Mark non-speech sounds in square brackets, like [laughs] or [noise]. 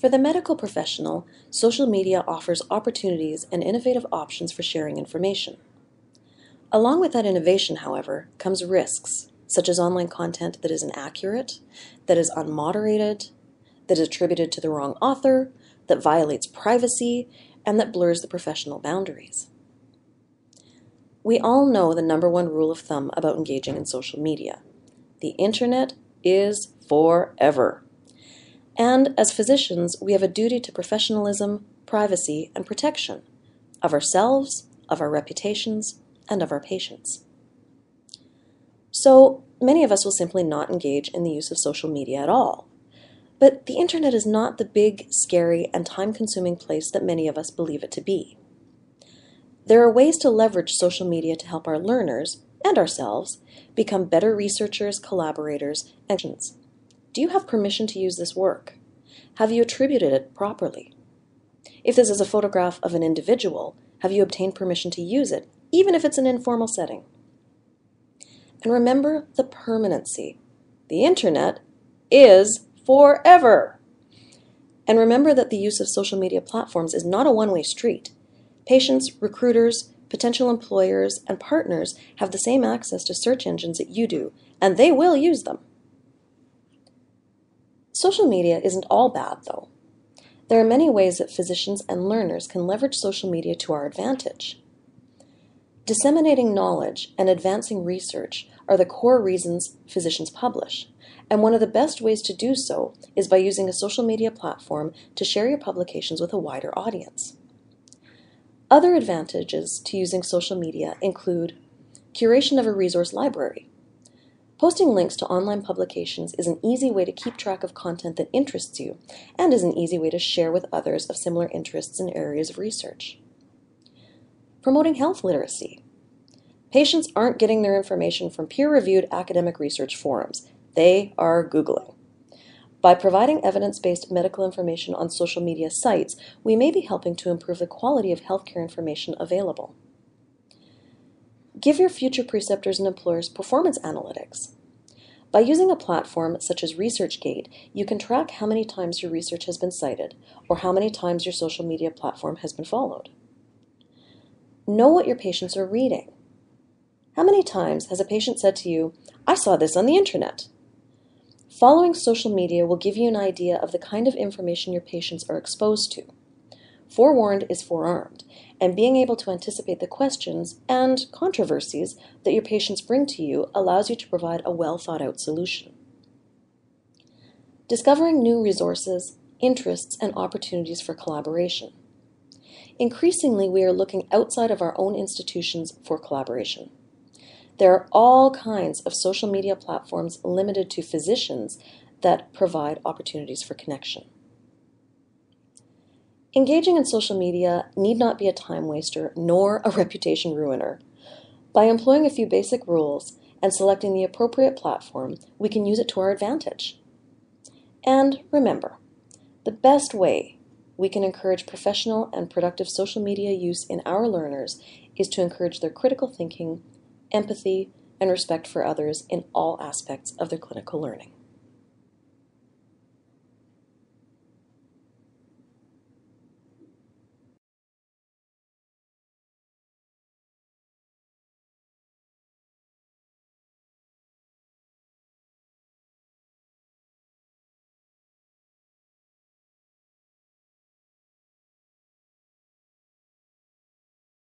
For the medical professional, social media offers opportunities and innovative options for sharing information. Along with that innovation, however, comes risks, such as online content that is inaccurate, that is unmoderated, that is attributed to the wrong author, that violates privacy, and that blurs the professional boundaries. We all know the number one rule of thumb about engaging in social media. The internet is forever. And as physicians, we have a duty to professionalism, privacy, and protection of ourselves, of our reputations, and of our patients. So many of us will simply not engage in the use of social media at all. But the internet is not the big, scary, and time consuming place that many of us believe it to be. There are ways to leverage social media to help our learners and ourselves become better researchers, collaborators, and do you have permission to use this work? Have you attributed it properly? If this is a photograph of an individual, have you obtained permission to use it, even if it's an informal setting? And remember the permanency. The internet is forever. And remember that the use of social media platforms is not a one way street. Patients, recruiters, potential employers, and partners have the same access to search engines that you do, and they will use them. Social media isn't all bad, though. There are many ways that physicians and learners can leverage social media to our advantage. Disseminating knowledge and advancing research are the core reasons physicians publish. And one of the best ways to do so is by using a social media platform to share your publications with a wider audience. Other advantages to using social media include curation of a resource library. Posting links to online publications is an easy way to keep track of content that interests you and is an easy way to share with others of similar interests in areas of research. Promoting health literacy. Patients aren't getting their information from peer reviewed academic research forums. They are Googling. By providing evidence based medical information on social media sites, we may be helping to improve the quality of healthcare information available. Give your future preceptors and employers performance analytics. By using a platform such as ResearchGate, you can track how many times your research has been cited or how many times your social media platform has been followed. Know what your patients are reading. How many times has a patient said to you, I saw this on the internet? Following social media will give you an idea of the kind of information your patients are exposed to. Forewarned is forearmed, and being able to anticipate the questions and controversies that your patients bring to you allows you to provide a well thought out solution. Discovering new resources, interests, and opportunities for collaboration. Increasingly, we are looking outside of our own institutions for collaboration. There are all kinds of social media platforms limited to physicians that provide opportunities for connection. Engaging in social media need not be a time waster nor a [laughs] reputation ruiner. By employing a few basic rules and selecting the appropriate platform, we can use it to our advantage. And remember, the best way we can encourage professional and productive social media use in our learners is to encourage their critical thinking empathy, and respect for others in all aspects of their clinical learning.